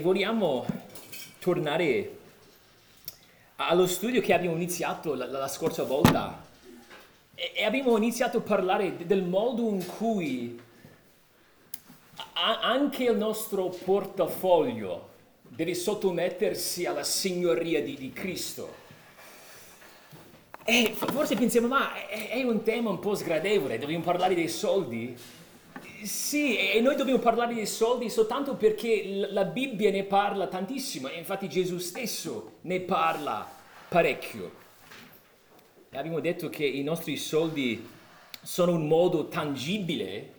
Vogliamo tornare allo studio che abbiamo iniziato la, la scorsa volta e, e abbiamo iniziato a parlare del modo in cui a, anche il nostro portafoglio deve sottomettersi alla signoria di, di Cristo. E forse pensiamo, ma è, è un tema un po' sgradevole, dobbiamo parlare dei soldi? Sì, e noi dobbiamo parlare dei soldi soltanto perché la Bibbia ne parla tantissimo e infatti Gesù stesso ne parla parecchio. E abbiamo detto che i nostri soldi sono un modo tangibile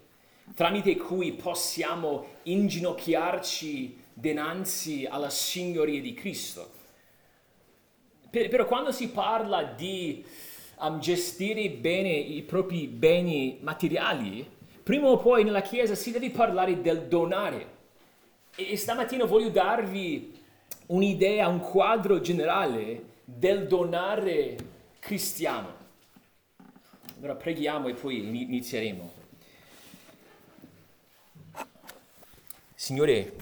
tramite cui possiamo inginocchiarci dinanzi alla signoria di Cristo. Per, però quando si parla di um, gestire bene i propri beni materiali, prima o poi nella Chiesa si deve parlare del donare. E stamattina voglio darvi un'idea, un quadro generale del donare cristiano. Allora preghiamo e poi inizieremo. Signore,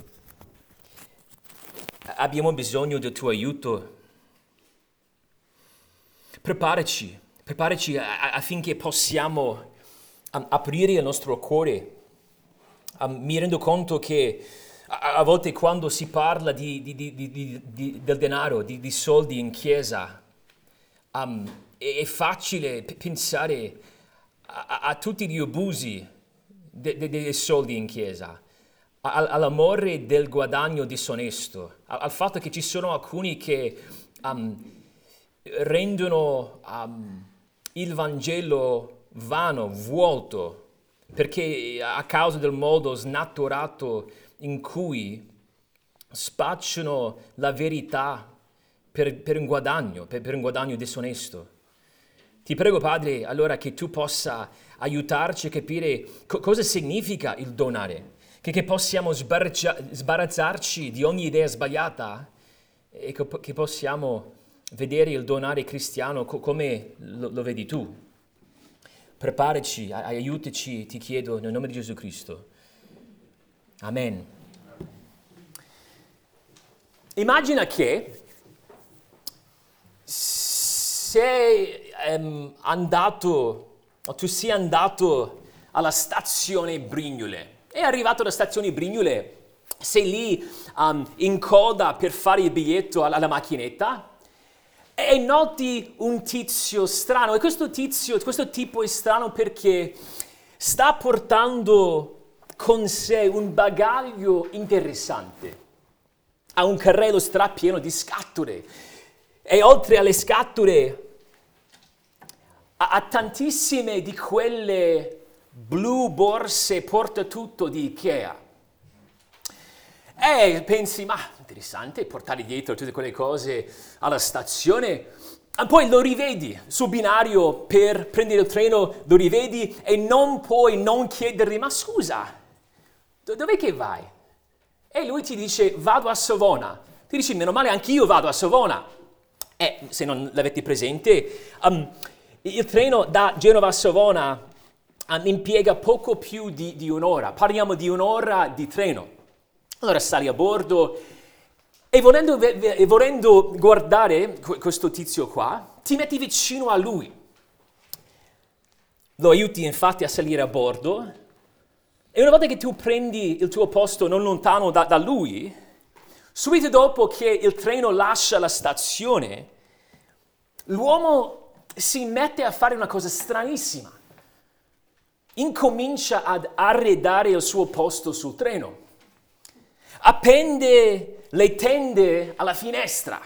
abbiamo bisogno del tuo aiuto. Preparaci, preparaci affinché possiamo um, aprire il nostro cuore. Um, mi rendo conto che a, a, volte quando si parla di, di, di, del denaro, di, soldi in chiesa, um, è, è, facile p- pensare a, a, tutti gli abusi de, de, dei soldi in chiesa, all'amore del guadagno disonesto, al, fatto che ci sono alcuni che rendono il Vangelo vano, vuoto, perché a causa del modo snaturato in cui spacciano la verità per, per un guadagno, per, per un guadagno disonesto. Ti prego, Padre, allora che tu possa aiutarci a capire co- cosa significa il donare, che, che possiamo sbarazzarci di ogni idea sbagliata e che, che possiamo vedere il donare cristiano co- come lo, lo vedi tu. Preparaci, aiutaci, ti chiedo, nel nome di Gesù Cristo. Amen. Immagina che sei um, andato, o tu sia andato alla stazione Brignole. È arrivato alla stazione Brignole, sei lì um, in coda per fare il biglietto alla, alla macchinetta e noti un tizio strano e questo tizio, questo tipo è strano perché sta portando con sé un bagaglio interessante. Ha un carrello strapieno di scatole e oltre alle scatole ha, tantissime di quelle blu borse portatutto di Ikea. E pensi, ma interessante portare dietro tutte quelle cose alla stazione. E poi lo rivedi sul binario per prendere il treno, lo rivedi e non puoi non chiedergli, ma scusa, dov'è che vai? E lui ti dice, vado a Savona. Ti dici, meno male, anch'io vado a Savona. E se non l'avete presente, um, il treno da Genova a Savona um, impiega poco più di, di un'ora. Parliamo di un'ora di treno. Allora sali a bordo e volendo, e volendo guardare questo tizio qua, ti metti vicino a lui. Lo aiuti infatti a salire a bordo e una volta che tu prendi il tuo posto non lontano da, da lui, subito dopo che il treno lascia la stazione, l'uomo si mette a fare una cosa stranissima. Incomincia ad arredare il suo posto sul treno appende le tende alla finestra,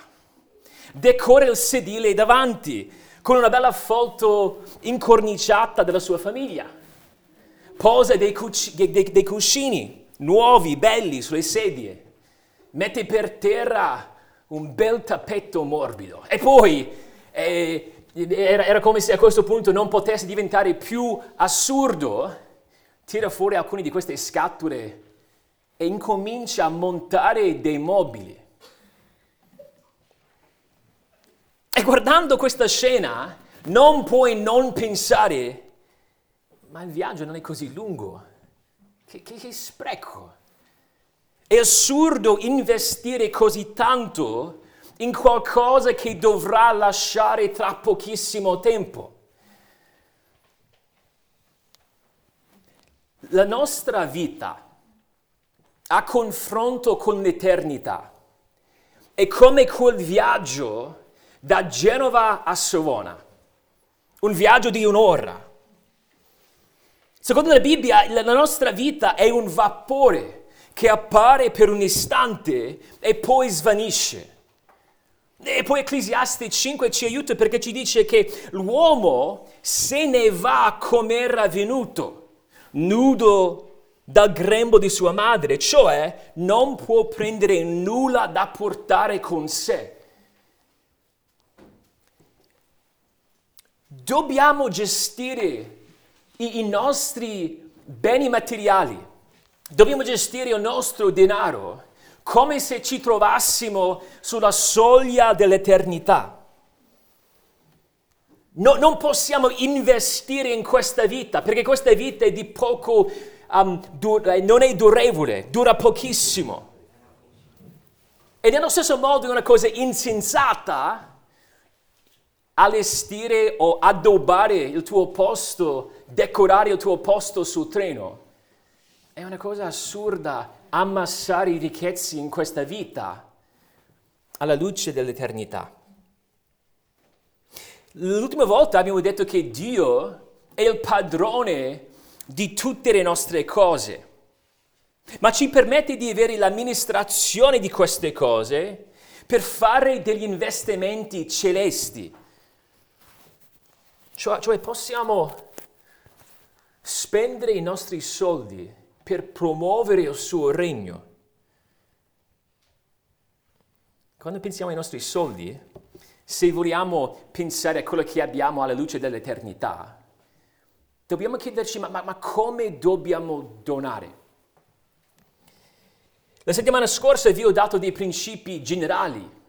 decora il sedile davanti con una bella foto incorniciata della sua famiglia, posa dei, cuc- dei, dei cuscini nuovi, belli sulle sedie, mette per terra un bel tappeto morbido. E poi eh, era, era, come se a questo punto non potesse diventare più assurdo, tira fuori alcune di queste scatole e incomincia a montare dei mobili. E guardando questa scena non puoi non pensare, ma il viaggio non è così lungo, che, che, che spreco. È assurdo investire così tanto in qualcosa che dovrà lasciare tra pochissimo tempo. La nostra vita a confronto con l'eternità è come quel viaggio da Genova a Savona, un viaggio di un'ora. Secondo la Bibbia la nostra vita è un vapore che appare per un istante e poi svanisce. E poi Ecclesiaste 5 ci aiuta perché ci dice che l'uomo se ne va come era venuto, nudo dal grembo di sua madre, cioè non può prendere nulla da portare con sé. Dobbiamo gestire i, i nostri beni materiali, dobbiamo gestire il nostro denaro come se ci trovassimo sulla soglia dell'eternità. No, non possiamo investire in questa vita perché questa vita è di poco, um, dur- eh, non è durevole, dura pochissimo. E nello stesso modo è una cosa insensata allestire o addobbare il tuo posto, decorare il tuo posto sul treno. È una cosa assurda ammassare i ricchezzi in questa vita alla luce dell'eternità. L'ultima volta abbiamo detto che Dio è il padrone di tutte le nostre cose, ma ci permette di avere l'amministrazione di queste cose per fare degli investimenti celesti. Cioè, cioè possiamo spendere i nostri soldi per promuovere il suo regno. Quando pensiamo ai nostri soldi, se vogliamo pensare a quello che abbiamo alla luce dell'eternità, dobbiamo chiederci ma, ma, ma come dobbiamo donare? La settimana scorsa vi ho dato dei principi generali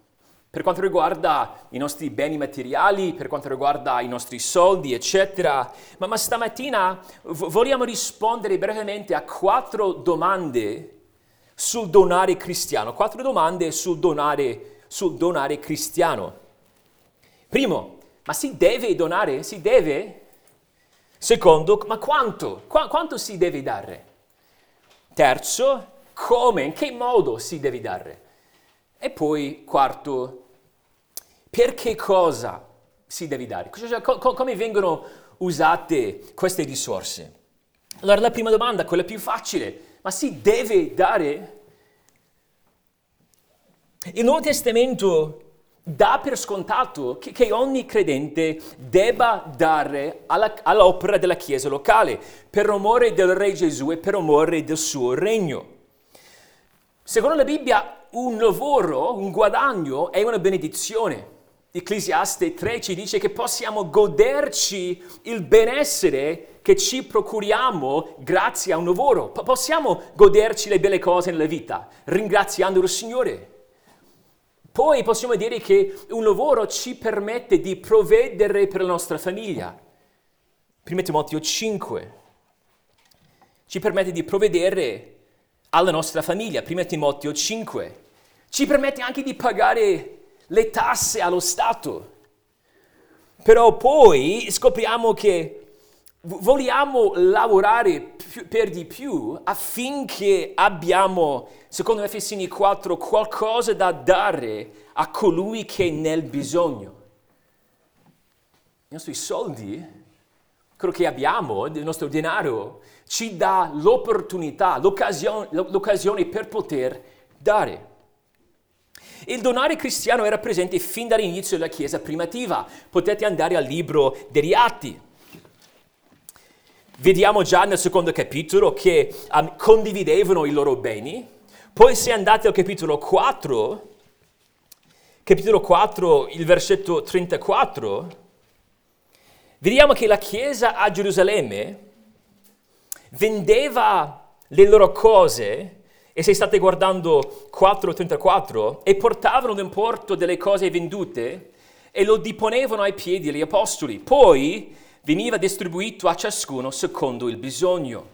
per quanto riguarda i nostri beni materiali, per quanto riguarda i nostri soldi, eccetera. Ma, ma stamattina v- vogliamo rispondere brevemente a quattro domande sul donare cristiano. Quattro domande sul donare, sul donare cristiano. Primo, ma si deve donare? Si deve? Secondo, ma quanto? Qu- quanto si deve dare? Terzo, come? In che modo si deve dare? E poi, quarto, per che cosa si deve dare? Cioè, come vengono usate queste risorse? Allora la prima domanda, quella più facile, ma si deve dare? Il Nuovo Testamento dà per scontato che, che ogni credente debba dare alla, all'opera della Chiesa locale per amore del Re Gesù e per amore del suo regno. Secondo la Bibbia un lavoro, un guadagno è una benedizione. Ecclesiaste 3 ci dice che possiamo goderci il benessere che ci procuriamo grazie a un lavoro. Possiamo goderci le belle cose nella vita ringraziando il Signore. Poi possiamo dire che un lavoro ci permette di provvedere per la nostra famiglia. 1 Timoteo 5 ci permette di provvedere alla nostra famiglia. 1 Timoteo 5 ci permette anche di pagare le tasse allo Stato. Però poi scopriamo che vogliamo lavorare più, per di più affinché abbiamo, secondo Efesini 4, qualcosa da dare a colui che è nel bisogno. I nostri soldi, quello che abbiamo, il nostro denaro, ci dà l'opportunità, l'occasione, l'occasione per poter dare. Il donare cristiano era presente fin dall'inizio della Chiesa primativa. Potete andare al libro degli Atti. Vediamo già nel secondo capitolo che um, condividevano i loro beni. Poi se andate al capitolo 4, capitolo 4, il versetto 34, vediamo che la Chiesa a Gerusalemme vendeva le loro cose e se state guardando 4.34, e portavano l'importo delle cose vendute e lo deponevano ai piedi degli apostoli. Poi veniva distribuito a ciascuno secondo il bisogno.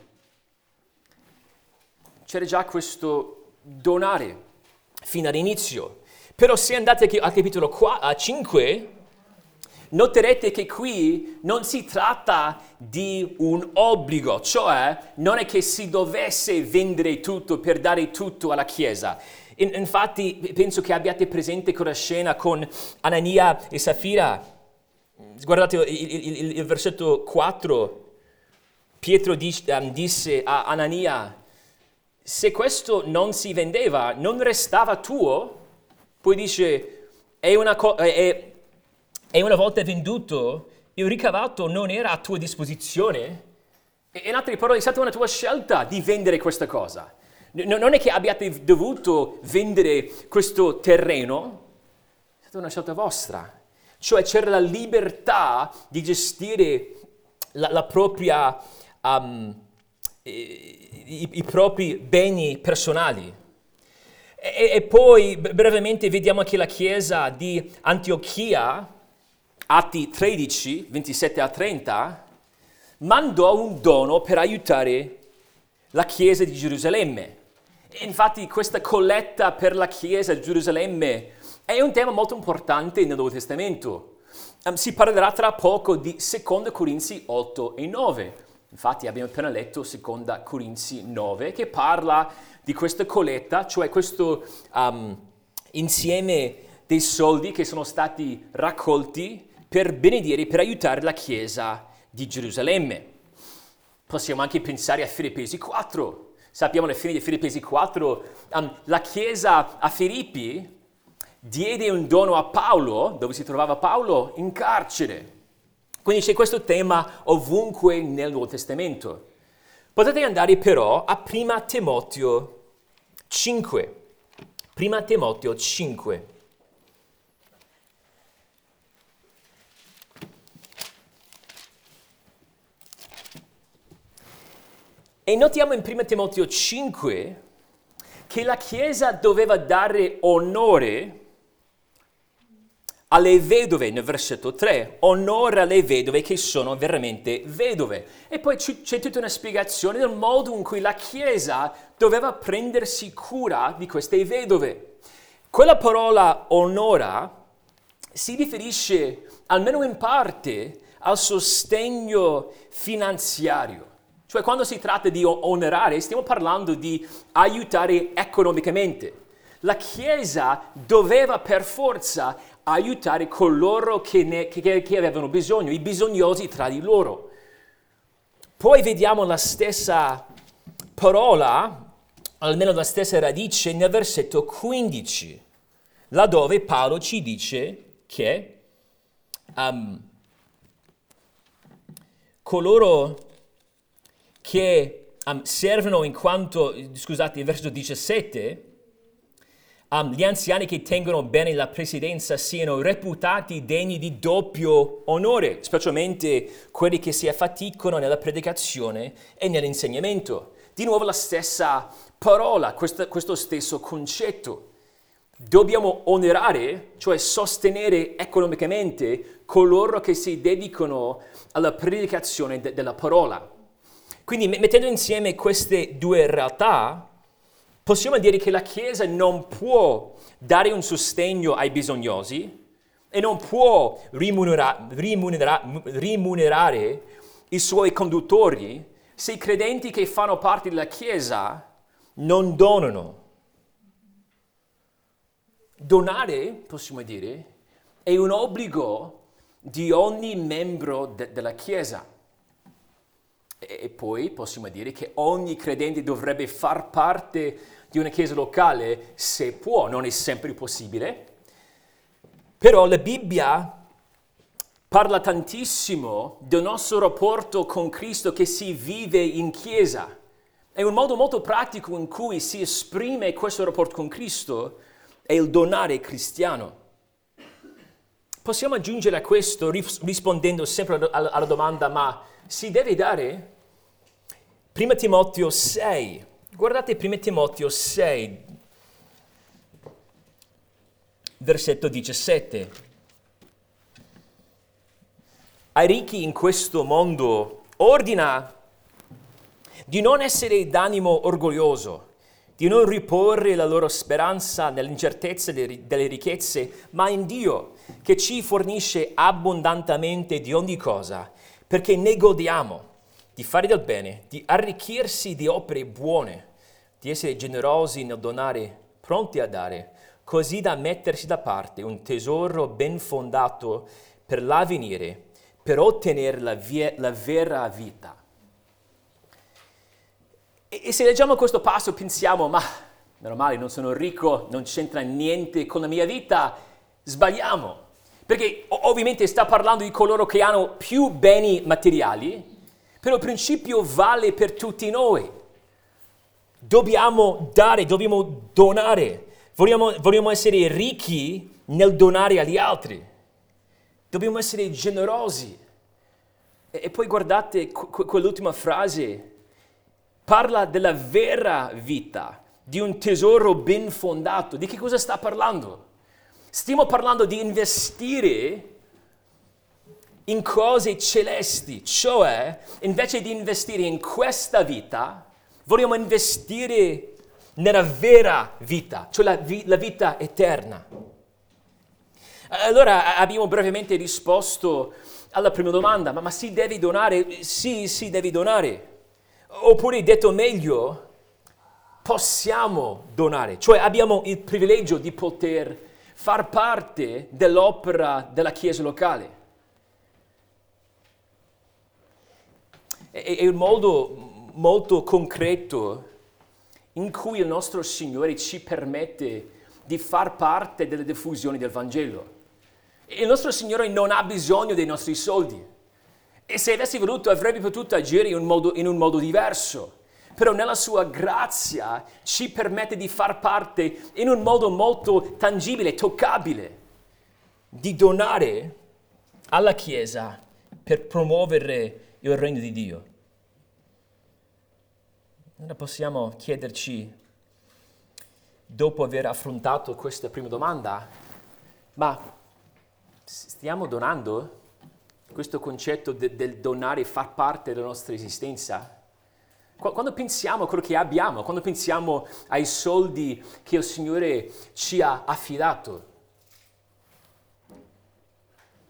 C'era già questo donare fino all'inizio. Però se andate al capitolo 4, 5, noterete che qui non si tratta di un obbligo, cioè non è che si dovesse vendere tutto per dare tutto alla Chiesa. infatti penso che abbiate presente quella scena con Anania e Safira. Guardate il, il, il versetto 4. Pietro ehm, disse a Anania, se questo non si vendeva, non restava tuo? Poi dice, è una, co- è, e una volta venduto, il ricavato non era a tua disposizione. E in altre parole, è stata una tua scelta di vendere questa cosa. non è che abbiate dovuto vendere questo terreno, è stata una scelta vostra. Cioè c'era la libertà di gestire la, la propria, um, i, i, propri beni personali. E, e poi brevemente vediamo che la chiesa di Antiochia, Atti 13, 27 a 30, mandò un dono per aiutare la Chiesa di Gerusalemme. E infatti questa colletta per la Chiesa di Gerusalemme è un tema molto importante nel Nuovo Testamento. Um, si parlerà tra poco di 2 Corinzi 8 e 9. Infatti abbiamo appena letto 2 Corinzi 9 che parla di questa colletta, cioè questo um, insieme dei soldi che sono stati raccolti per benedire, per aiutare la Chiesa di Gerusalemme. Possiamo anche pensare a Filippesi 4. Sappiamo alla fine di Filippesi 4, um, la Chiesa a Filippi diede un dono a Paolo, dove si trovava Paolo, in carcere. Quindi c'è questo tema ovunque nel Nuovo Testamento. Potete andare però a 1 Timoteo 5. 1 Timoteo 5. E notiamo in 1 Timoteo 5 che la Chiesa doveva dare onore alle vedove nel versetto 3, onore alle vedove che sono veramente vedove. E poi c'è tutta una spiegazione del modo in cui la Chiesa doveva prendersi cura di queste vedove. Quella parola onora si riferisce almeno in parte al sostegno finanziario. Cioè quando si tratta di onorare stiamo parlando di aiutare economicamente. La Chiesa doveva per forza aiutare coloro che, ne, che, che avevano bisogno, i bisognosi tra di loro. Poi vediamo la stessa parola, almeno la stessa radice, nel versetto 15, laddove Paolo ci dice che um, coloro che um, servono in quanto, scusate, il versetto 17, um, gli anziani che tengono bene la presidenza siano reputati degni di doppio onore, specialmente quelli che si affaticano nella predicazione e nell'insegnamento. Di nuovo la stessa parola, questo, questo stesso concetto. Dobbiamo onorare, cioè sostenere economicamente coloro che si dedicano alla predicazione de- della parola. Quindi mettendo insieme queste due realtà, possiamo dire che la Chiesa non può dare un sostegno ai bisognosi e non può rimunera- rimunera- rimunerare i suoi conduttori se i credenti che fanno parte della Chiesa non donano. Donare, possiamo dire, è un obbligo di ogni membro de- della Chiesa. E poi possiamo dire che ogni credente dovrebbe far parte di una chiesa locale se può, non è sempre possibile. Però la Bibbia parla tantissimo del nostro rapporto con Cristo che si vive in chiesa. È un modo molto pratico in cui si esprime questo rapporto con Cristo è il donare cristiano. Possiamo aggiungere a questo rispondendo sempre alla domanda ma si deve dare? 1 Timoteo 6, guardate 1 Timoteo 6, versetto 17. Ai ricchi in questo mondo ordina di non essere d'animo orgoglioso, di non riporre la loro speranza nell'incertezza delle ricchezze, ma in Dio, che ci fornisce abbondantemente di ogni cosa, perché ne godiamo di fare del bene, di arricchirsi di opere buone, di essere generosi nel donare, pronti a dare, così da mettersi da parte un tesoro ben fondato per l'avvenire, per ottenere la, via, la vera vita. E, e se leggiamo questo passo pensiamo, ma meno male, non sono ricco, non c'entra niente con la mia vita, sbagliamo. Perché ovviamente sta parlando di coloro che hanno più beni materiali, però il principio vale per tutti noi. Dobbiamo dare, dobbiamo donare, vogliamo, vogliamo essere ricchi nel donare agli altri, dobbiamo essere generosi. E, e poi guardate quell'ultima frase, parla della vera vita, di un tesoro ben fondato. Di che cosa sta parlando? Stiamo parlando di investire in cose celesti, cioè invece di investire in questa vita, vogliamo investire nella vera vita, cioè la, vi- la vita eterna. Allora abbiamo brevemente risposto alla prima domanda, ma, ma si deve donare? Sì, si deve donare. Oppure detto meglio, possiamo donare, cioè abbiamo il privilegio di poter far parte dell'opera della Chiesa locale. È, è un modo molto concreto in cui il nostro Signore ci permette di far parte delle diffusioni del Vangelo. Il nostro Signore non ha bisogno dei nostri soldi. E se avessi voluto avrebbe potuto agire in un modo, in un modo diverso. Però nella sua grazia ci permette di far parte in un modo molto tangibile, toccabile, di donare alla Chiesa per promuovere il regno di Dio. Allora possiamo chiederci, dopo aver affrontato questa prima domanda, ma stiamo donando? questo concetto de, del donare far parte della nostra esistenza? Quando pensiamo a quello che abbiamo, quando pensiamo ai soldi che il Signore ci ha affidato,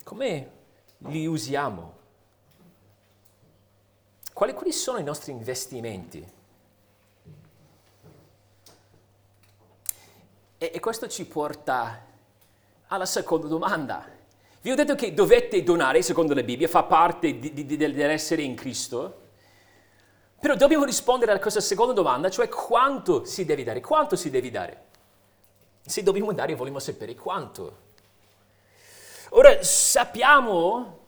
come li usiamo? Quali, quali sono i nostri investimenti? E, e questo ci porta alla seconda domanda. Vi ho detto che dovete donare, secondo la Bibbia, fa parte di, di, dell'essere in Cristo. Però dobbiamo rispondere alla questa seconda domanda, cioè quanto si deve dare? Quanto si deve dare? Se dobbiamo dare, vogliamo sapere quanto. Ora, sappiamo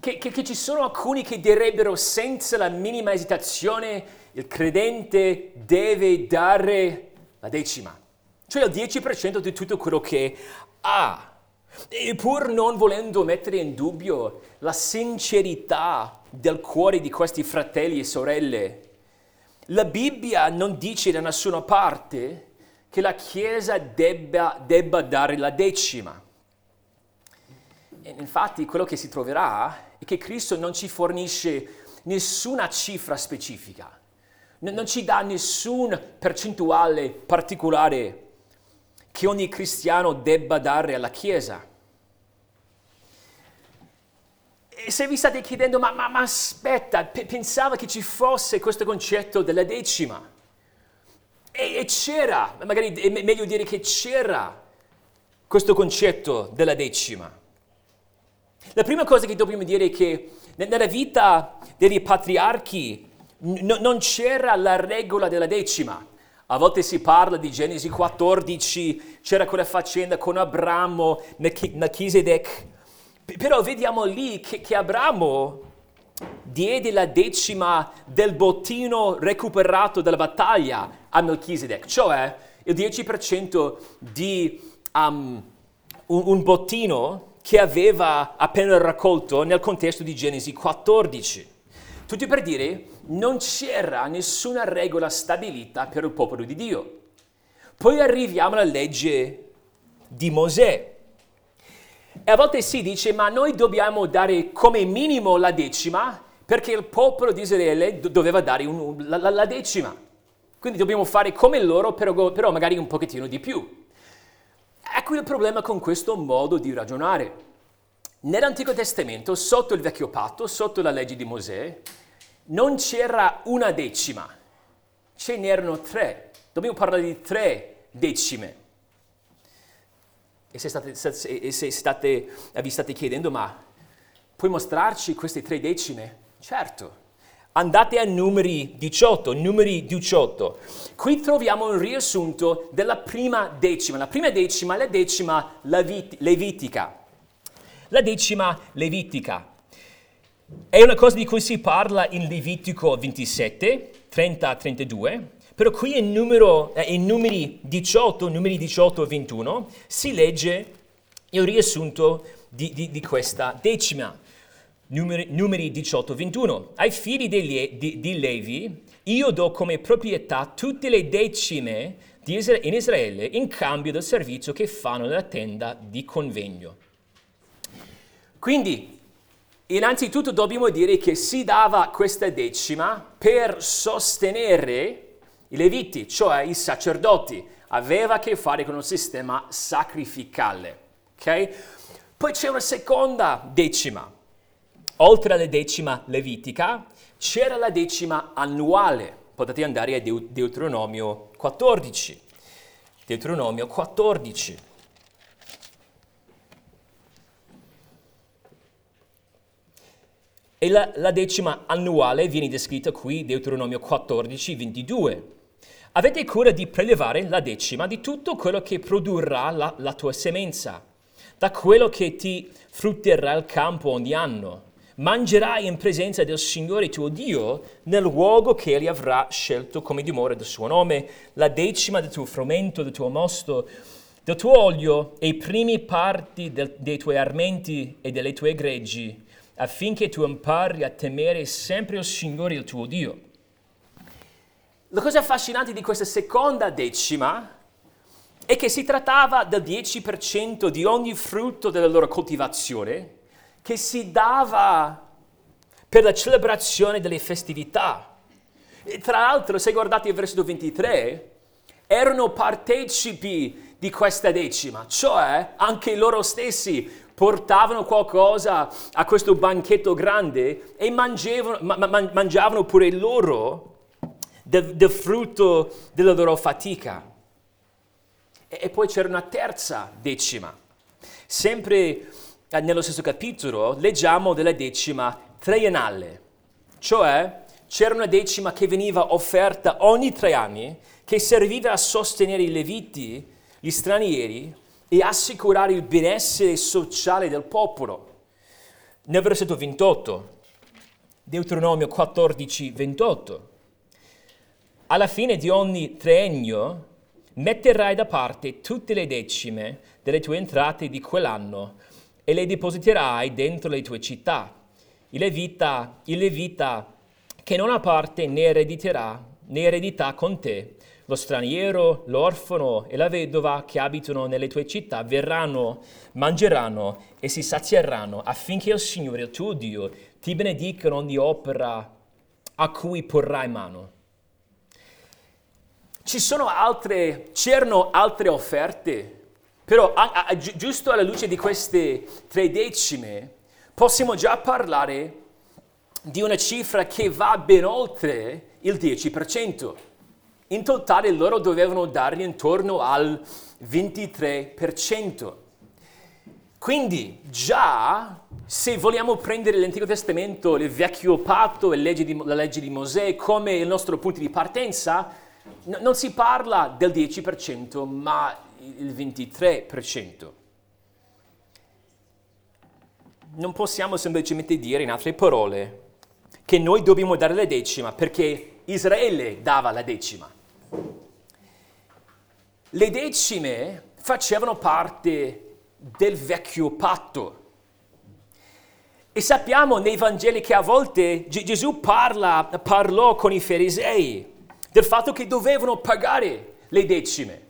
che, che, che ci sono alcuni che direbbero senza la minima esitazione il credente deve dare la decima, cioè il 10% di tutto quello che ha. E pur non volendo mettere in dubbio la sincerità del cuore di questi fratelli e sorelle, la Bibbia non dice da nessuna parte che la Chiesa debba, debba dare la decima. Infatti quello che si troverà è che Cristo non ci fornisce nessuna cifra specifica, non ci dà nessun percentuale particolare che ogni cristiano debba dare alla Chiesa. E se vi state chiedendo, ma, ma, ma aspetta, p- pensavo che ci fosse questo concetto della decima. E, e c'era, magari è meglio dire che c'era questo concetto della decima. La prima cosa che dobbiamo dire è che nella vita dei patriarchi n- non c'era la regola della decima. A volte si parla di Genesi 14, c'era quella faccenda con Abramo, Melchizedek. Però vediamo lì che, che Abramo diede la decima del bottino recuperato dalla battaglia a Melchizedek, cioè il 10% di um, un, un bottino che aveva appena raccolto nel contesto di Genesi 14. Tutti per dire, non c'era nessuna regola stabilita per il popolo di Dio. Poi arriviamo alla legge di Mosè. E a volte si dice, ma noi dobbiamo dare come minimo la decima perché il popolo di Israele doveva dare un, la, la, decima. quindi dobbiamo fare come loro, però, però magari un pochettino di più. Ecco il problema con questo modo di ragionare. Nell'Antico Testamento, sotto il vecchio patto, sotto la legge di Mosè, non c'era una decima, ce n'erano tre. Dobbiamo parlare di tre decime. E se, state, se, se state, vi state chiedendo, ma puoi mostrarci queste tre decime? Certo. Andate a numeri 18, numeri 18. Qui troviamo un riassunto della prima decima. La prima decima è la decima levitica la decima levitica. È una cosa di cui si parla in Levitico 27, 30-32, però qui in, numero, eh, in numeri 18, numeri 18 e 21, si legge il riassunto di, di, di questa decima. Numeri, numeri 18-21. Ai figli di, di, di, Levi io do come proprietà tutte le decime in Israele in cambio del servizio che fanno nella tenda di convegno. Quindi, innanzitutto dobbiamo dire che si dava questa decima per sostenere i leviti, cioè i sacerdoti. Aveva a che fare con un sistema sacrificale. Okay? Poi c'è una seconda decima. Oltre alla decima levitica, c'era la decima annuale. Potete andare a Deuteronomio 14. Deuteronomio 14. E la, la decima annuale viene descritta qui, Deuteronomio 14, 22. Avete cura di prelevare la decima di tutto quello che produrrà la, la tua semenza, da quello che ti frutterà il campo ogni anno. Mangerai in presenza del Signore tuo Dio nel luogo che Egli avrà scelto come dimora del suo nome, la decima del tuo frumento, del tuo mosto, del tuo olio e i primi parti del, dei tuoi armenti e delle tue greggi affinché tu impari a temere sempre il Signore il tuo Dio. La cosa affascinante di questa seconda decima è che si trattava del 10% di ogni frutto della loro coltivazione che si dava per la celebrazione delle festività. E tra l'altro, se guardate il versetto 23, erano partecipi di questa decima, cioè anche loro stessi portavano qualcosa a questo banchetto grande e mangiavano, ma, mangiavano pure loro del, del, frutto della loro fatica. E, e, poi c'era una terza decima. Sempre nello stesso capitolo leggiamo della decima triennale, cioè c'era una decima che veniva offerta ogni tre anni che serviva a sostenere i leviti, gli stranieri, e assicurare il benessere sociale del popolo. Nel versetto 28, Deuteronomio 14, 28, alla fine di ogni triennio metterai da parte tutte le decime delle tue entrate di quell'anno e le depositerai dentro le tue città. Il levita, il levita che non ha parte ne erediterà, ne eredità con te lo straniero, l'orfano e la vedova che abitano nelle tue città verranno, mangeranno e si sazieranno affinché il Signore, il tuo Dio, ti benedica in ogni opera a cui porrai mano. Ci sono altre, c'erano altre offerte, però a, a, giusto alla luce di queste tre decime possiamo già parlare di una cifra che va ben oltre il 10%. In totale loro dovevano dargli intorno al 23%. Quindi già se vogliamo prendere l'Antico Testamento, il vecchio patto e la legge di Mosè come il nostro punto di partenza, n- non si parla del 10% ma il 23%. Non possiamo semplicemente dire in altre parole che noi dobbiamo dare la decima perché Israele dava la decima. Le decime facevano parte del vecchio patto. E sappiamo nei Vangeli che a volte Gesù parla, parlò con i farisei del fatto che dovevano pagare le decime.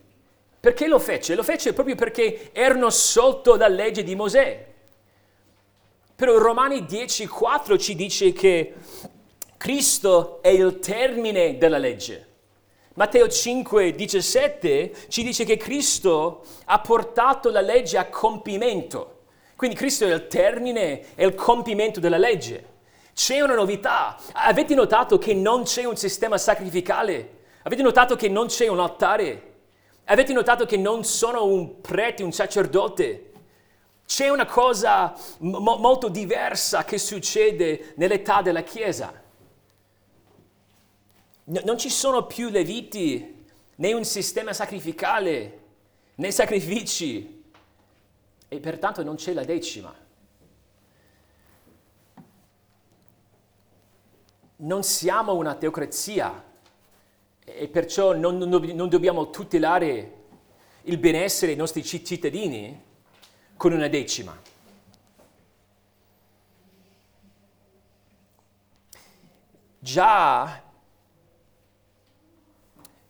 Perché lo fece? Lo fece proprio perché erano sotto la legge di Mosè. Però Romani 10,4 ci dice che Cristo è il termine della legge Matteo 5, 17 ci dice che Cristo ha portato la legge a compimento. Quindi Cristo è il termine, è il compimento della legge. C'è una novità. Avete notato che non c'è un sistema sacrificale? Avete notato che non c'è un altare? Avete notato che non sono un prete, un sacerdote? C'è una cosa mo- molto diversa che succede nell'età della Chiesa. No, non ci sono più leviti, né un sistema sacrificale, né sacrifici, e pertanto non c'è la decima. Non siamo una teocrazia e perciò non, non, non dobbiamo tutelare il benessere dei nostri cittadini con una decima. Già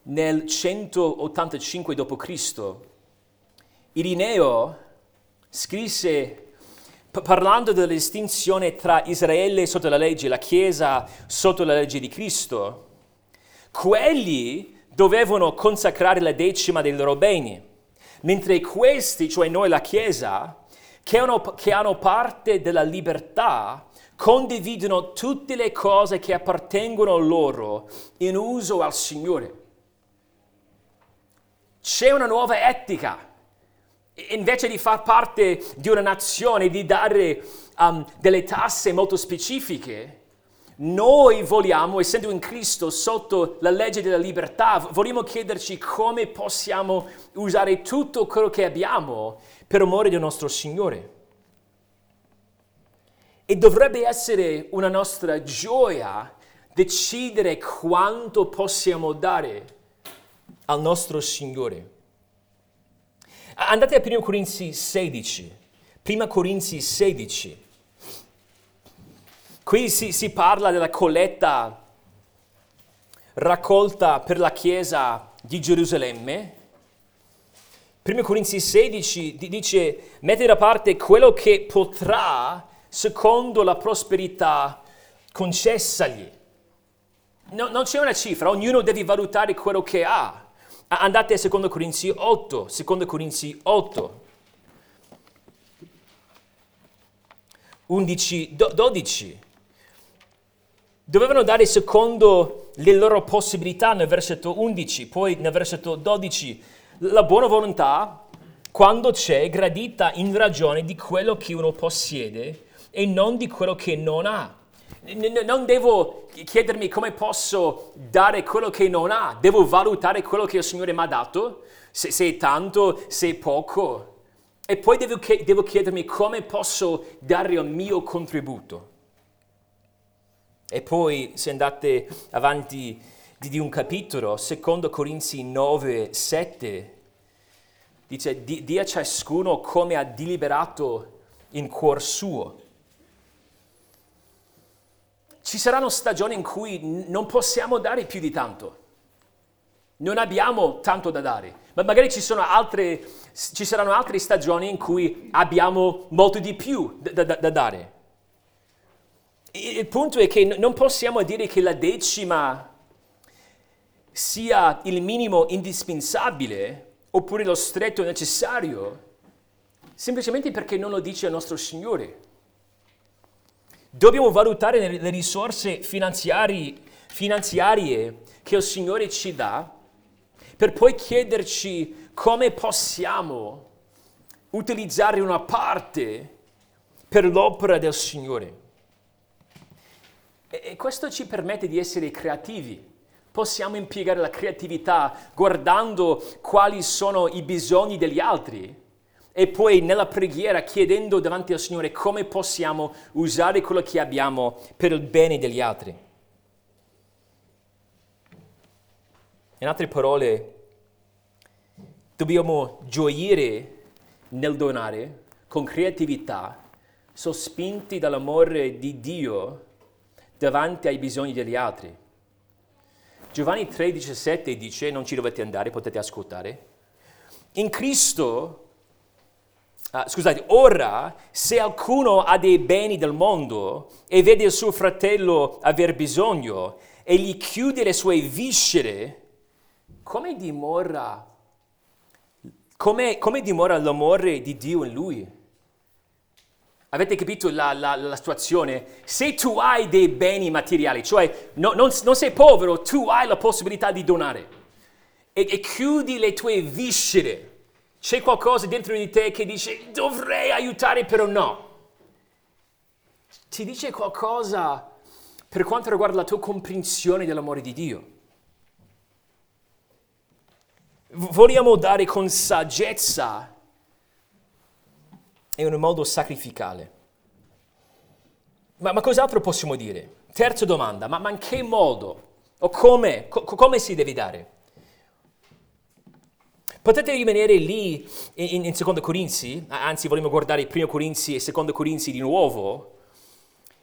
nel 185 d.C. Irineo scrisse parlando della distinzione tra Israele sotto la legge e la Chiesa sotto la legge di Cristo, quelli dovevano consacrare la decima dei loro beni, mentre questi, cioè noi la Chiesa, che hanno, che hanno parte della libertà, condividono tutte le cose che appartengono loro in uso al Signore. C'è una nuova etica. Invece di far parte di una nazione, di dare um, delle tasse molto specifiche, noi vogliamo, essendo in Cristo sotto la legge della libertà, vogliamo chiederci come possiamo usare tutto quello che abbiamo per amore del nostro Signore. E dovrebbe essere una nostra gioia decidere quanto possiamo dare al nostro Signore. Andate a 1 Corinzi 16. 1 Corinzi 16. Qui si, si parla della colletta raccolta per la Chiesa di Gerusalemme. 1 Corinzi 16 dice, mette da parte quello che potrà secondo la prosperità concessagli. No, non c'è una cifra, ognuno deve valutare quello che ha. Andate a 2 Corinzi 8, 2 Corinzi 8, 11, 12. Dovevano dare secondo le loro possibilità nel versetto 11, poi nel versetto 12. La buona volontà, quando c'è, gradita in ragione di quello che uno possiede e non di quello che non ha non devo chiedermi come posso dare quello che non ha, devo valutare quello che il Signore mi ha dato, se, se è tanto, se è poco. E poi devo, devo chiedermi come posso dare il mio contributo. E poi se andate avanti di, di un capitolo, secondo Corinzi 9, 7, dice, dia a ciascuno come ha deliberato in cuor suo ci saranno stagioni in cui non possiamo dare più di tanto. Non abbiamo tanto da dare, ma magari ci, altre, ci saranno altre stagioni in cui abbiamo molto di più da, da, da dare. Il punto è che non possiamo dire che la decima sia il minimo indispensabile oppure lo stretto necessario, semplicemente perché non lo dice il nostro Signore. Dobbiamo valutare le risorse finanziarie, finanziarie che il Signore ci dà per poi chiederci come possiamo utilizzare una parte per l'opera del Signore. E questo ci permette di essere creativi. Possiamo impiegare la creatività guardando quali sono i bisogni degli altri e poi nella preghiera chiedendo davanti al Signore come possiamo usare quello che abbiamo per il bene degli altri. In altre parole, dobbiamo gioire nel donare con creatività, sospinti dall'amore di Dio davanti ai bisogni degli altri. Giovanni 3,17 dice, non ci dovete andare, potete ascoltare, in Cristo Uh, scusate, ora se qualcuno ha dei beni del mondo e vede il suo fratello aver bisogno e gli chiude le sue viscere, come dimora, come, come dimora l'amore di Dio in lui? Avete capito la, la, la, situazione? Se tu hai dei beni materiali, cioè no, non, non, sei povero, tu hai la possibilità di donare e, e chiudi le tue viscere. C'è qualcosa dentro di te che dice dovrei aiutare, però no. Ti dice qualcosa per quanto riguarda la tua comprensione dell'amore di Dio. Vogliamo dare con saggezza in un modo sacrificale. Ma, ma cos'altro possiamo dire? Terza domanda, ma, ma in che modo? O come? Co- come si deve dare? Potete rimanere lì in, in, Secondo Corinzi, anzi vogliamo guardare il Primo Corinzi e Secondo Corinzi di nuovo,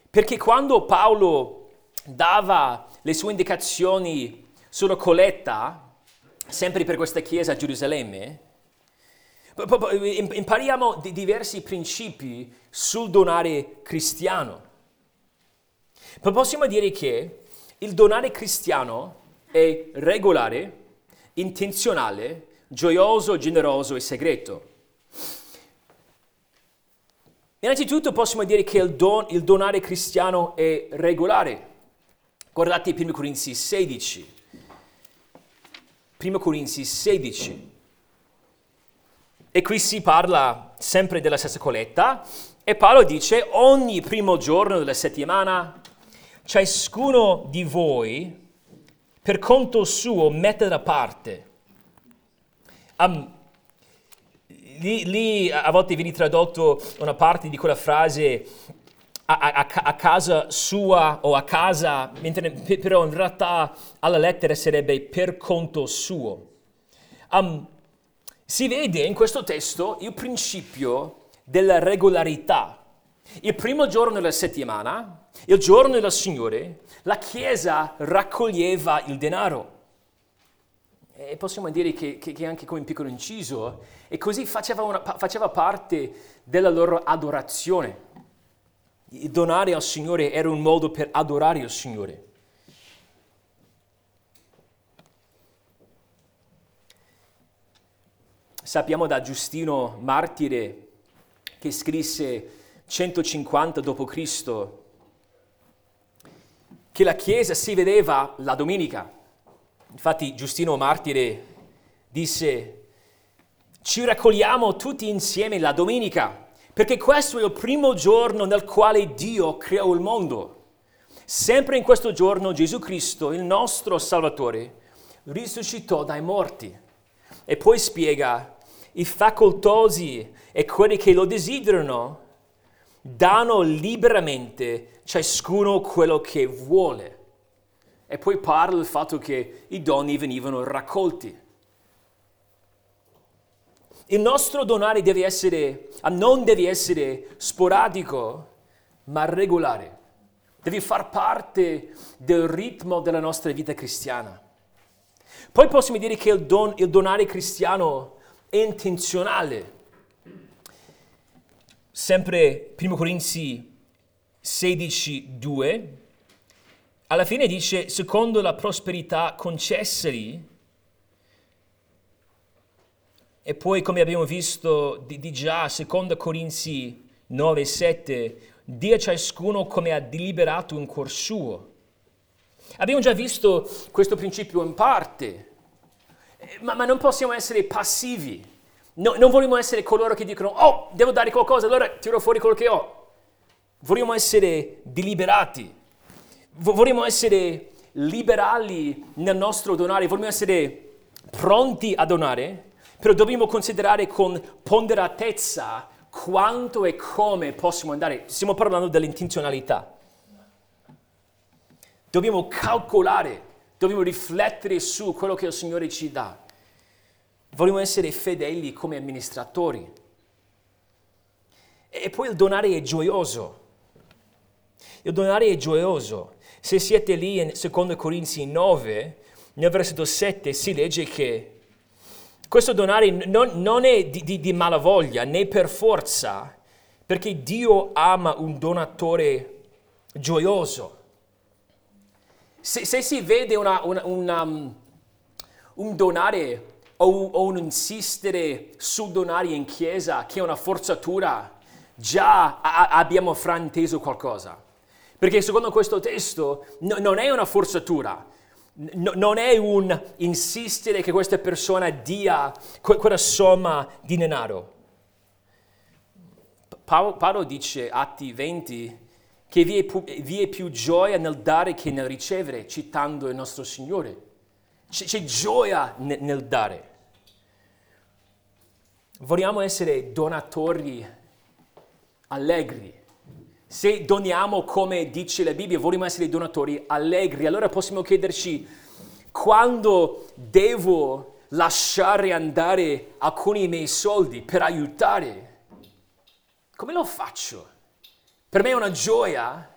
perché quando Paolo dava le sue indicazioni sulla colletta, sempre per questa chiesa a Gerusalemme, impariamo diversi principi sul donare cristiano. Possiamo dire che il donare cristiano è regolare, intenzionale, gioioso, generoso e segreto. Innanzitutto possiamo dire che il, don, il donare cristiano è regolare. Guardate 1 Corinzi 16. 1 Corinzi 16. E qui si parla sempre della stessa colletta e Paolo dice ogni primo giorno della settimana ciascuno di voi per conto suo mette da parte. Um, lì, lì, a volte viene tradotto una parte di quella frase a, a, a, casa sua o a casa, mentre però in realtà alla lettera sarebbe per conto suo. Um, si vede in questo testo il principio della regolarità. Il primo giorno della settimana, il giorno del Signore, la Chiesa raccoglieva il denaro. E possiamo dire che, che, che anche come piccolo inciso, e così faceva, una, faceva parte della loro adorazione. Donare al Signore era un modo per adorare il Signore. Sappiamo da Giustino Martire che scrisse 150 d.C. che la Chiesa si vedeva la domenica. Infatti Giustino Martire disse ci raccogliamo tutti insieme la domenica perché questo è il primo giorno nel quale Dio creò il mondo. Sempre in questo giorno Gesù Cristo, il nostro Salvatore, risuscitò dai morti. E poi spiega i facoltosi e quelli che lo desiderano danno liberamente ciascuno quello che vuole. E poi parla del fatto che i doni venivano raccolti. Il nostro donare deve essere, non deve essere sporadico, ma regolare. Deve far parte del ritmo della nostra vita cristiana. Poi possiamo dire che il, don, il donare cristiano intenzionale. Sempre 1 Corinzi 16, 2, alla fine dice, secondo la prosperità concessali, e poi come abbiamo visto di, di già, secondo Corinzi 9, 7, dia ciascuno come ha deliberato in cuor suo. Abbiamo già visto questo principio in parte, ma, ma non possiamo essere passivi. No, non vogliamo essere coloro che dicono, oh, devo dare qualcosa, allora tiro fuori quello che ho. Vogliamo essere deliberati. Vogliamo essere liberali nel nostro donare. Vogliamo essere pronti a donare, però dobbiamo considerare con ponderatezza quanto e come possiamo andare. Stiamo parlando dell'intenzionalità. Dobbiamo calcolare Dobbiamo riflettere su quello che il Signore ci dà. Vogliamo essere fedeli come amministratori. E poi il donare è gioioso. Il donare è gioioso. Se siete lì in 2 Corinzi 9, nel versetto 7 si legge che questo donare non, non è di, di, di malavoglia né per forza, perché Dio ama un donatore gioioso. Se, se si vede una, una, una, um, un donare o, o un insistere sul donare in chiesa che è una forzatura, già a, abbiamo frainteso qualcosa. Perché secondo questo testo no, non è una forzatura, no, non è un insistere che questa persona dia que, quella somma di denaro. Paolo dice, Atti 20, che vi è, vi è, più gioia nel dare che nel ricevere, citando il nostro Signore. C'è, c'è gioia nel, nel dare. Vogliamo essere donatori allegri. Se doniamo come dice la Bibbia, vogliamo essere donatori allegri. Allora possiamo chiederci quando devo lasciare andare alcuni miei soldi per aiutare. Come lo faccio? Per me è una gioia.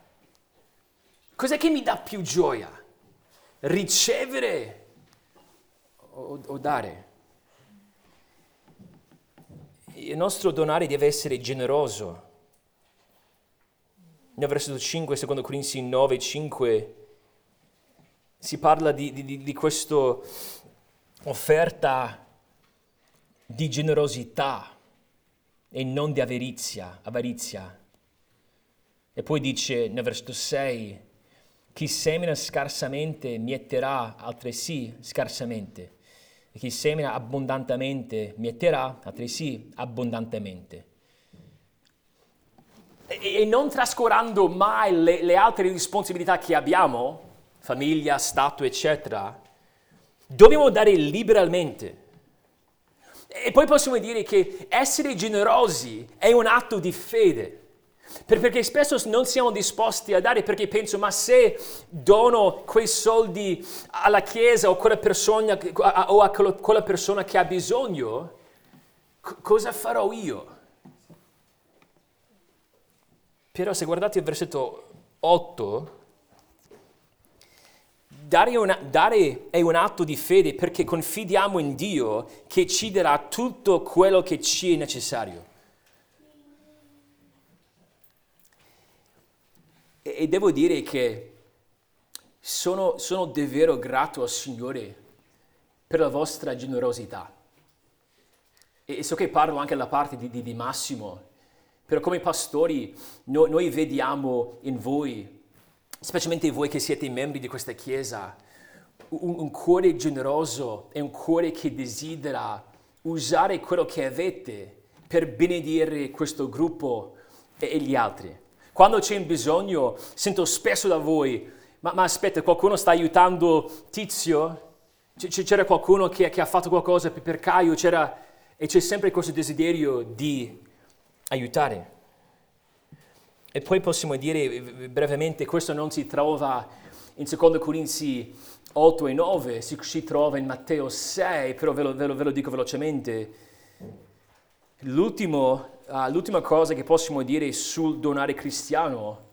Cos'è che mi dà più gioia? Ricevere o, o dare? il nostro donare deve essere generoso. Nel versetto 5, secondo Corinzi 9, 5, si parla di, di, di questa offerta di generosità e non di avarizia, avarizia. E poi dice nel versetto 6, chi semina scarsamente mieterà altresì scarsamente e chi semina abbondantemente mieterà, altresì abbondantemente. E, e non trascurando mai le, le altre responsabilità che abbiamo, famiglia, Stato, eccetera, dobbiamo dare liberalmente. E poi possiamo dire che essere generosi è un atto di fede. Perché spesso non siamo disposti a dare perché penso, ma se dono quei soldi alla Chiesa o, a quella persona, o a quella persona che ha bisogno, cosa farò io? Però se guardate il versetto 8, dare, una, dare è un atto di fede perché confidiamo in Dio che ci darà tutto quello che ci è necessario. E, devo dire che sono, sono davvero grato al Signore per la vostra generosità. E so che parlo anche dalla parte di, di, di Massimo, però come pastori no, noi vediamo in voi, specialmente voi che siete membri di questa Chiesa, un, un cuore generoso e un cuore che desidera usare quello che avete per benedire questo gruppo e, e gli altri. Quando c'è un bisogno, sento spesso da voi, ma, ma aspetta, qualcuno sta aiutando Tizio? C- c'era qualcuno che, che, ha fatto qualcosa per, Caio? C'era, e c'è sempre questo desiderio di aiutare. E poi possiamo dire brevemente, questo non si trova in 2 Corinzi 8 e 9, si, si trova in Matteo 6, però ve lo, ve lo, ve lo dico velocemente. L'ultimo uh, l'ultima cosa che possiamo dire sul donare cristiano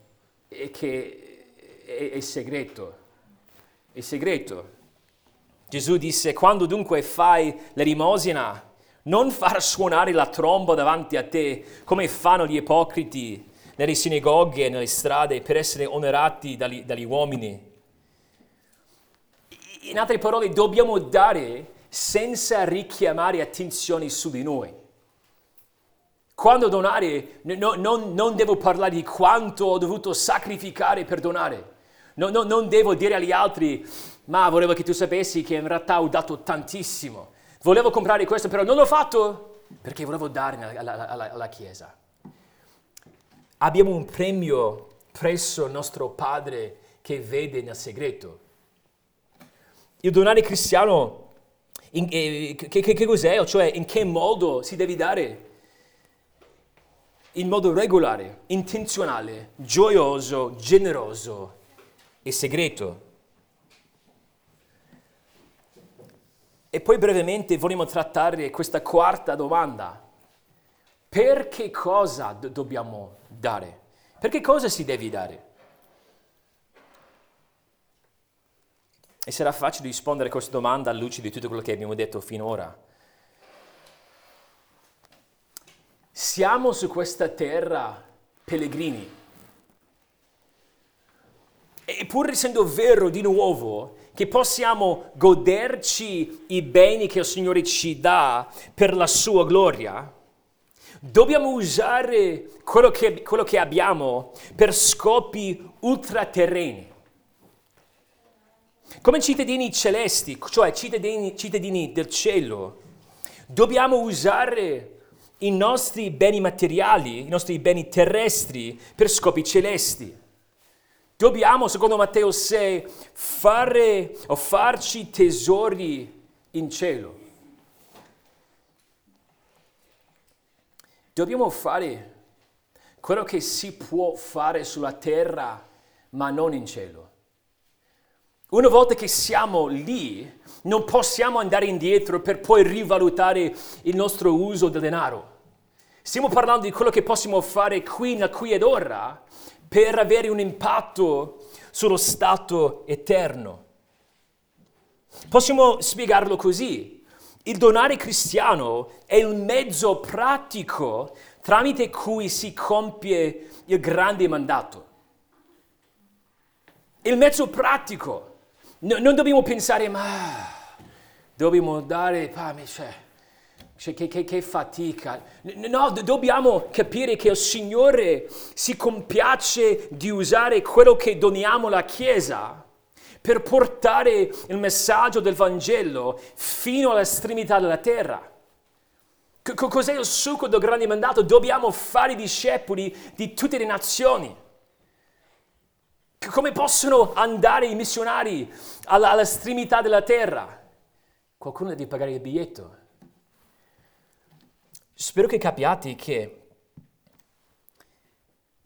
è che è, è segreto. È segreto. Gesù disse, quando dunque fai l'elemosina, non far suonare la tromba davanti a te come fanno gli ipocriti nelle sinagoghe e nelle strade per essere onorati dagli, dagli uomini. In altre parole, dobbiamo dare senza richiamare attenzione su di noi. Quando donare, no, non, non, devo parlare di quanto ho dovuto sacrificare per donare. No, no, non devo dire agli altri, ma volevo che tu sapessi che in realtà ho dato tantissimo. Volevo comprare questo, però non l'ho fatto perché volevo dare alla, alla, alla Chiesa. Abbiamo un premio presso il nostro Padre che vede nel segreto. Il donare cristiano, in, eh, che, che, che cos'è? Cioè, in che modo si deve dare? In modo regolare, intenzionale, gioioso, generoso e segreto. E poi brevemente vogliamo trattare questa quarta domanda. Per che cosa do- dobbiamo dare? Per che cosa si deve dare? E sarà facile rispondere a questa domanda alla luce di tutto quello che abbiamo detto finora. Siamo su questa terra pellegrini. E pur essendo vero di nuovo che possiamo goderci i beni che il Signore ci dà per la sua gloria, dobbiamo usare quello che, quello che abbiamo per scopi ultraterreni. Come cittadini celesti, cioè cittadini, cittadini del cielo, dobbiamo usare i nostri beni materiali, i nostri beni terrestri per scopi celesti. Dobbiamo, secondo Matteo 6, fare o farci tesori in cielo. Dobbiamo fare quello che si può fare sulla terra, ma non in cielo. Una volta che siamo lì, non possiamo andare indietro per poi rivalutare il nostro uso del denaro. Stiamo parlando di quello che possiamo fare qui, qui ed ora per avere un impatto sullo stato eterno. Possiamo spiegarlo così. Il donare cristiano è il mezzo pratico tramite cui si compie il grande mandato. Il mezzo pratico. No, non dobbiamo pensare, ma dobbiamo dare, ah, cioè, cioè, che, che, che, fatica. No, dobbiamo capire che il Signore si compiace di usare quello che doniamo alla Chiesa per portare il messaggio del Vangelo fino alla estremità della terra. C- cos'è il succo del grande mandato? Dobbiamo fare discepoli di tutte le nazioni. Come possono andare i missionari alla, all'estremità della terra? Qualcuno deve pagare il biglietto. Spero che capiate che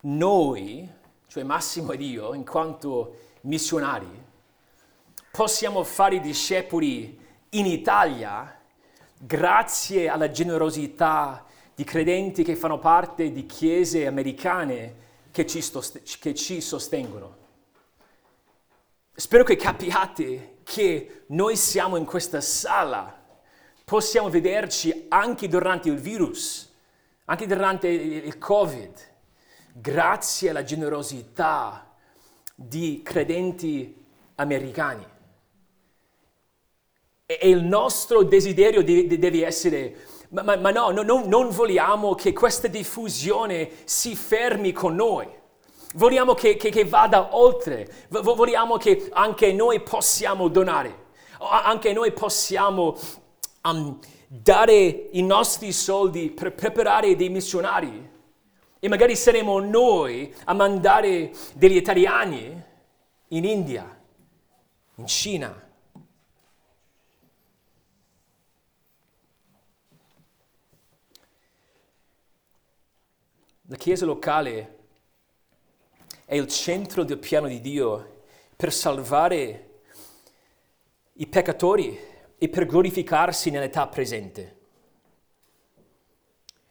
noi, cioè Massimo ed io, in quanto missionari, possiamo fare discepoli in Italia grazie alla generosità di credenti che fanno parte di chiese americane che ci, stost- che ci sostengono. Spero che capiate che noi siamo in questa sala possiamo vederci anche durante il virus, anche durante il Covid, grazie alla generosità di credenti americani. E il nostro desiderio deve essere, ma, ma, ma no, no, non vogliamo che questa diffusione si fermi con noi. Vogliamo che, che, che vada oltre, vogliamo che anche noi possiamo donare, anche noi possiamo um, dare i nostri soldi per preparare dei missionari e magari saremo noi a mandare degli italiani in India, in Cina. La Chiesa locale è il centro del piano di Dio per salvare i peccatori e per glorificarsi nell'età presente.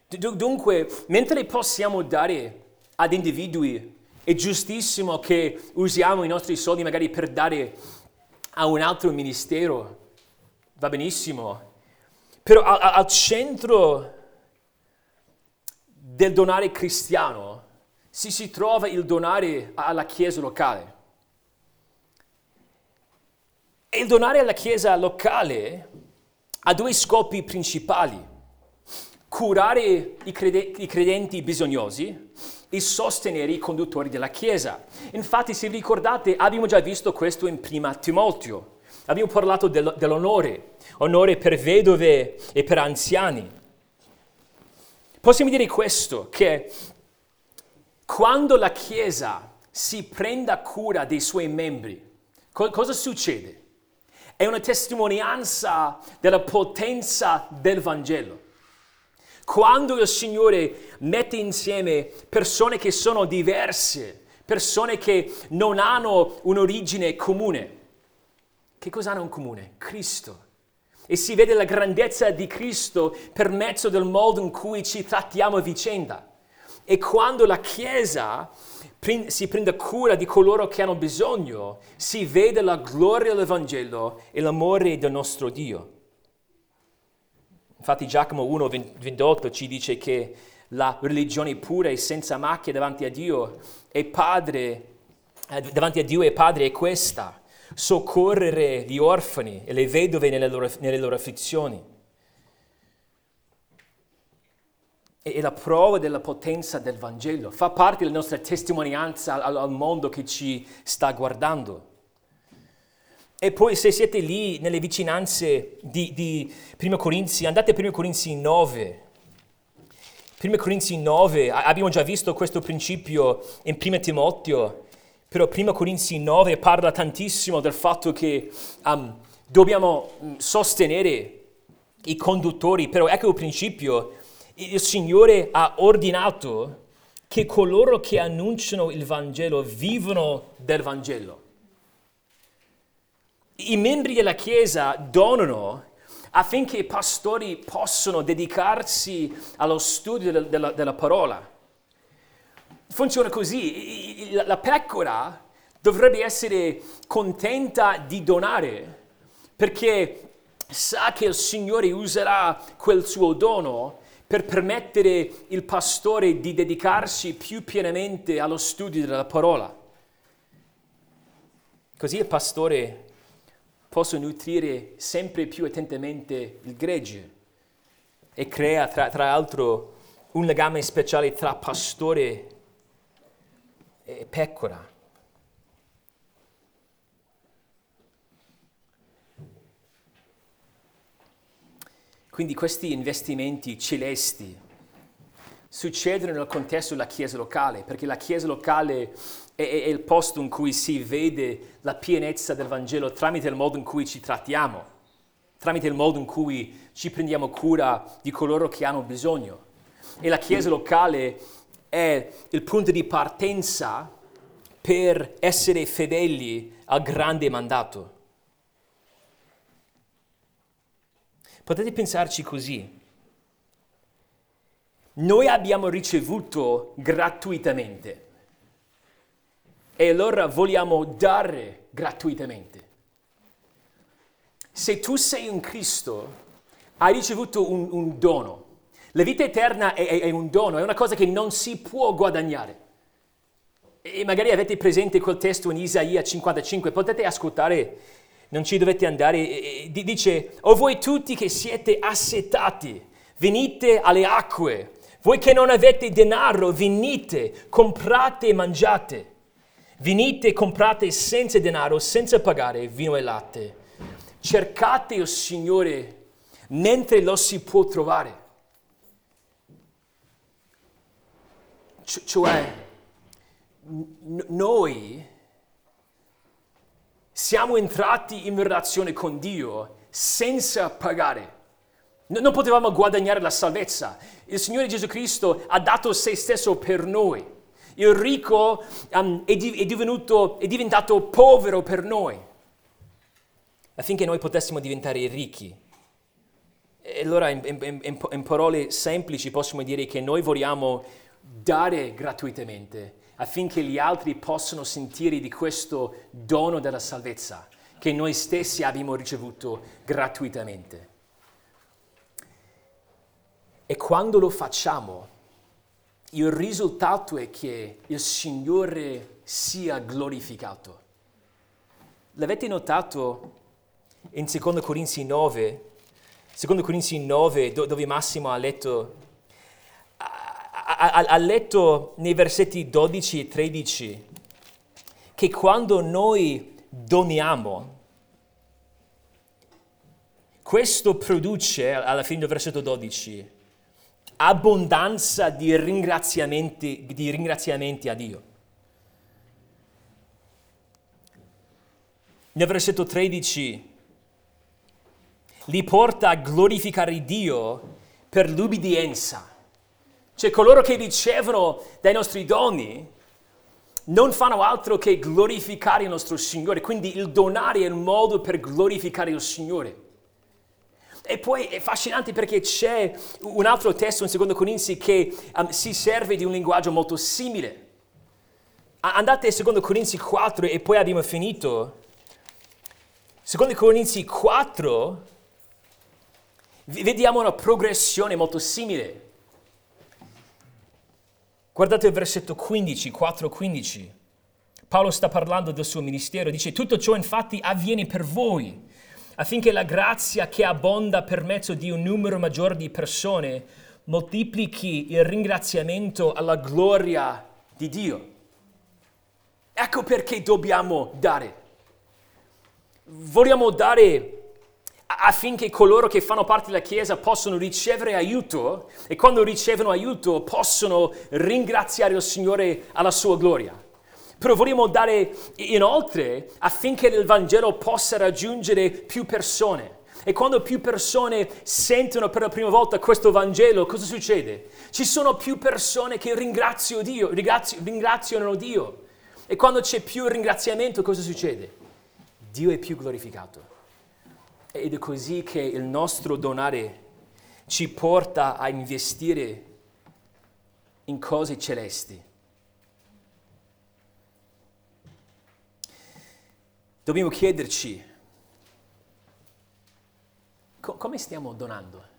Dunque, mentre possiamo dare ad individui, è giustissimo che usiamo i nostri soldi magari per dare a un altro ministero, va benissimo, però al centro del donare cristiano si, si trova il donare alla Chiesa locale. E il donare alla Chiesa locale ha due scopi principali. Curare i, crede- i credenti bisognosi e sostenere i conduttori della Chiesa. Infatti, se ricordate, abbiamo già visto questo in prima Timoteo. Abbiamo parlato del, dell'onore, onore per vedove e per anziani. Possiamo dire questo, che quando la Chiesa si prenda cura dei suoi membri, co- cosa succede? È una testimonianza della potenza del Vangelo. Quando il Signore mette insieme persone che sono diverse, persone che non hanno un'origine comune, che cosa hanno in comune? Cristo. E si vede la grandezza di Cristo per mezzo del modo in cui ci trattiamo a vicenda. E quando la Chiesa si prende cura di coloro che hanno bisogno, si vede la gloria dell'Evangelo e l'amore del nostro Dio. Infatti Giacomo 1,28 ci dice che la religione pura e senza macchia davanti a Dio e Padre, eh, davanti a Dio e Padre è questa, soccorrere gli orfani e le vedove nelle loro, nelle loro afflizioni. E la prova della potenza del Vangelo fa parte della nostra testimonianza al, al mondo che ci sta guardando. E poi se siete lì nelle vicinanze di, di 1 Corinzi, andate a 1 Corinzi 9. 1 Corinzi 9, abbiamo già visto questo principio in 1 Timoteo, però 1 Corinzi 9 parla tantissimo del fatto che um, dobbiamo mm, sostenere i conduttori, però ecco il principio, il Signore ha ordinato che coloro che annunciano il Vangelo vivono del Vangelo i membri della Chiesa donano affinché i pastori possano dedicarsi allo studio della, della, della parola. Funziona così, la pecora dovrebbe essere contenta di donare perché sa che il Signore userà quel suo dono per permettere il pastore di dedicarsi più pienamente allo studio della parola. Così il pastore posso nutrire sempre più attentamente il gregge e crea tra, tra l'altro un legame speciale tra pastore e pecora. Quindi questi investimenti celesti succedono nel contesto della Chiesa locale, perché la Chiesa locale è, è, il posto in cui si vede la pienezza del Vangelo tramite il modo in cui ci trattiamo, tramite il modo in cui ci prendiamo cura di coloro che hanno bisogno. E la Chiesa locale è il punto di partenza per essere fedeli al grande mandato. Potete pensarci così. Noi abbiamo ricevuto gratuitamente e allora vogliamo dare gratuitamente. Se tu sei in Cristo, hai ricevuto un, un dono. La vita eterna è, è, è un dono, è una cosa che non si può guadagnare. E magari avete presente quel testo in Isaia 55, potete ascoltare, non ci dovete andare, dice, o voi tutti che siete assetati, venite alle acque, voi che non avete denaro, venite, comprate e mangiate. Venite comprate senza denaro, senza pagare vino e latte. Cercate il Signore mentre lo si può trovare. Cioè, noi siamo entrati in relazione con Dio senza pagare. Non potevamo guadagnare la salvezza. Il Signore Gesù Cristo ha dato se stesso per noi il ricco um, è, di, è, divenuto, è diventato povero per noi, affinché noi potessimo diventare ricchi. E allora in, in, in, in parole semplici possiamo dire che noi vogliamo dare gratuitamente affinché gli altri possano sentire di questo dono della salvezza che noi stessi abbiamo ricevuto gratuitamente. E quando lo facciamo, il risultato è che il Signore sia glorificato. L'avete notato in 2 Corinzi 9, 2 Corinzi 9 dove Massimo ha letto, ha, letto nei versetti 12 e 13 che quando noi doniamo, questo produce, alla fine del versetto 12, abbondanza di ringraziamenti, di ringraziamenti a Dio. Nel versetto 13 li porta a glorificare Dio per l'ubbidienza. Cioè coloro che ricevono dai nostri doni non fanno altro che glorificare il nostro Signore, quindi il donare è il modo per glorificare il Signore. E poi è affascinante perché c'è un altro testo in 2 Corinzi che um, si serve di un linguaggio molto simile. Andate a 2 Corinzi 4 e poi abbiamo finito. 2 Corinzi 4 vediamo una progressione molto simile. Guardate il versetto 15, 4-15. Paolo sta parlando del suo ministero, dice tutto ciò infatti avviene per voi, affinché la grazia che abbonda per mezzo di un numero maggiore di persone moltiplichi il ringraziamento alla gloria di Dio. Ecco perché dobbiamo dare. Vogliamo dare affinché coloro che fanno parte della Chiesa possano ricevere aiuto e quando ricevono aiuto possono ringraziare il Signore alla sua gloria. Però vogliamo dare inoltre affinché il Vangelo possa raggiungere più persone. E quando più persone sentono per la prima volta questo Vangelo, cosa succede? Ci sono più persone che ringraziano Dio, ringraziano Dio. E quando c'è più ringraziamento, cosa succede? Dio è più glorificato. Ed è così che il nostro donare ci porta a investire in cose celesti. Dobbiamo chiederci co- come stiamo donando.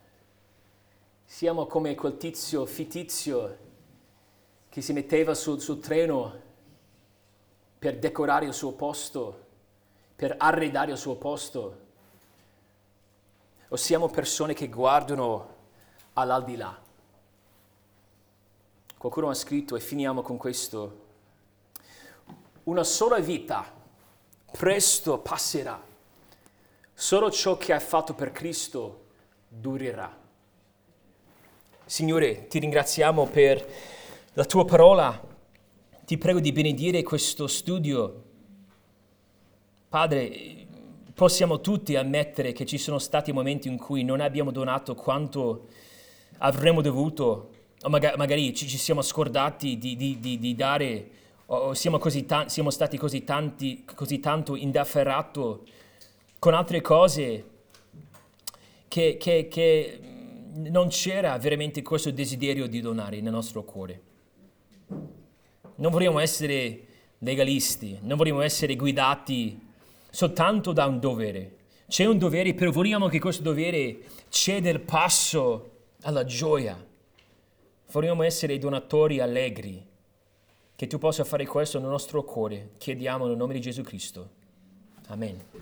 Siamo come quel tizio fittizio che si metteva sul, sul treno per decorare il suo posto, per arredare il suo posto o siamo persone che guardano all'aldilà. Qualcuno ha scritto, e finiamo con questo, una sola vita presto passerà, solo ciò che hai fatto per Cristo durerà. Signore, ti ringraziamo per la tua parola, ti prego di benedire questo studio. Padre, possiamo tutti ammettere che ci sono stati momenti in cui non abbiamo donato quanto avremmo dovuto, o magari, magari ci, ci, siamo scordati di, di, di, di dare, o siamo, ta- siamo stati così, tanti, così tanto indafferrato con altre cose che, che, che non c'era veramente questo desiderio di donare nel nostro cuore. Non vogliamo essere legalisti, non vogliamo essere guidati soltanto da un dovere. C'è un dovere, però vogliamo che questo dovere ceda il passo alla gioia. Vogliamo essere donatori allegri. Che tu possa fare questo nel nostro cuore. Chiediamo nel nome di Gesù Cristo. Amen.